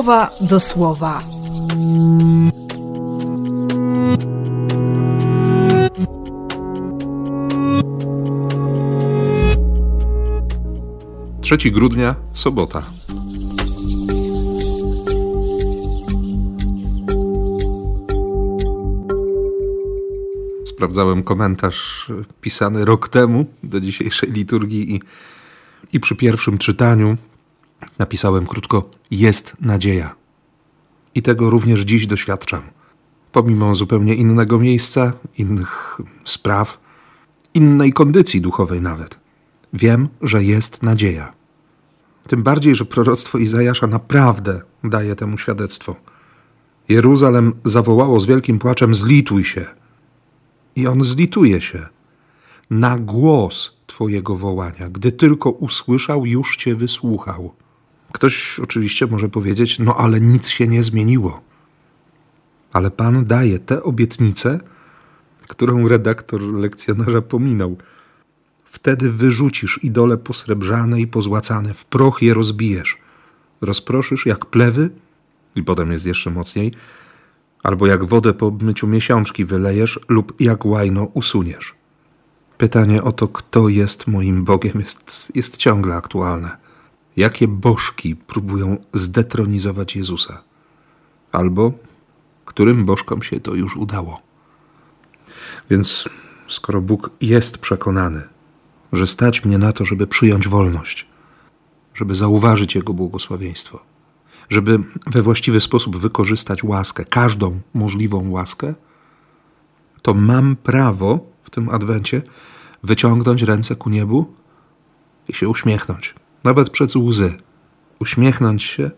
słowa do słowa. Trzeci grudnia, sobota. Sprawdzałem komentarz pisany rok temu do dzisiejszej liturgii i, i przy pierwszym czytaniu napisałem krótko: Jest nadzieja. I tego również dziś doświadczam. Pomimo zupełnie innego miejsca, innych spraw, innej kondycji duchowej nawet. Wiem, że jest nadzieja. Tym bardziej, że proroctwo Izajasza naprawdę daje temu świadectwo. Jeruzalem zawołało z wielkim płaczem: Zlituj się. I on zlituje się. Na głos Twojego wołania, gdy tylko usłyszał, już Cię wysłuchał. Ktoś oczywiście może powiedzieć: No, ale nic się nie zmieniło. Ale Pan daje tę obietnicę, którą redaktor lekcjonarza pominął. Wtedy wyrzucisz idole posrebrzane i pozłacane, w proch je rozbijesz. Rozproszysz jak plewy, i potem jest jeszcze mocniej, albo jak wodę po myciu miesiączki wylejesz, lub jak łajno usuniesz. Pytanie o to, kto jest moim Bogiem, jest, jest ciągle aktualne. Jakie bożki próbują zdetronizować Jezusa? Albo którym bożkom się to już udało? Więc skoro Bóg jest przekonany, że stać mnie na to, żeby przyjąć wolność, żeby zauważyć Jego błogosławieństwo, żeby we właściwy sposób wykorzystać łaskę, każdą możliwą łaskę, to mam prawo w tym adwencie wyciągnąć ręce ku niebu i się uśmiechnąć, nawet przez łzy, uśmiechnąć się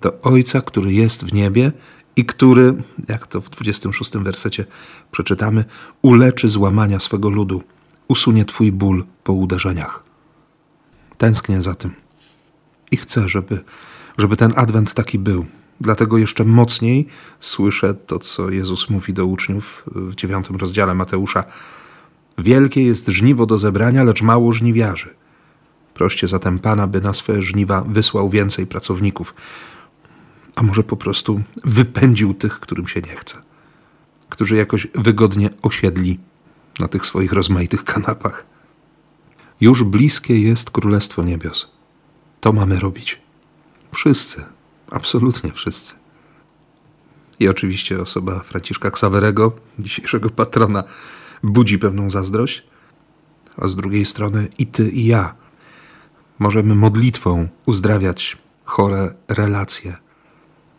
do Ojca, który jest w niebie i który, jak to w 26 wersecie przeczytamy, uleczy złamania swego ludu usunie Twój ból po uderzeniach. Tęsknię za tym i chcę, żeby, żeby ten adwent taki był. Dlatego jeszcze mocniej słyszę to, co Jezus mówi do uczniów w dziewiątym rozdziale Mateusza. Wielkie jest żniwo do zebrania, lecz mało żniwiarzy. Proście zatem Pana, by na swe żniwa wysłał więcej pracowników, a może po prostu wypędził tych, którym się nie chce, którzy jakoś wygodnie osiedli na tych swoich rozmaitych kanapach. Już bliskie jest Królestwo Niebios. To mamy robić. Wszyscy, absolutnie wszyscy. I oczywiście osoba Franciszka Ksawerego, dzisiejszego patrona, budzi pewną zazdrość, a z drugiej strony i ty, i ja możemy modlitwą uzdrawiać chore relacje.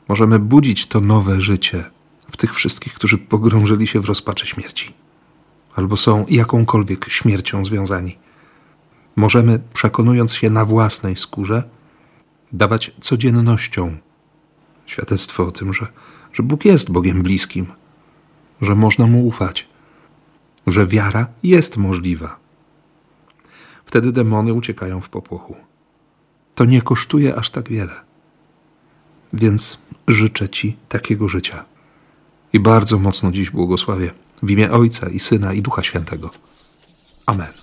Możemy budzić to nowe życie w tych wszystkich, którzy pogrążyli się w rozpaczy śmierci albo są jakąkolwiek śmiercią związani. Możemy, przekonując się na własnej skórze, dawać codziennością świadectwo o tym, że, że Bóg jest Bogiem bliskim, że można mu ufać, że wiara jest możliwa. Wtedy demony uciekają w popłochu. To nie kosztuje aż tak wiele. Więc życzę Ci takiego życia. I bardzo mocno dziś błogosławię w imię Ojca i Syna i Ducha Świętego. Amen.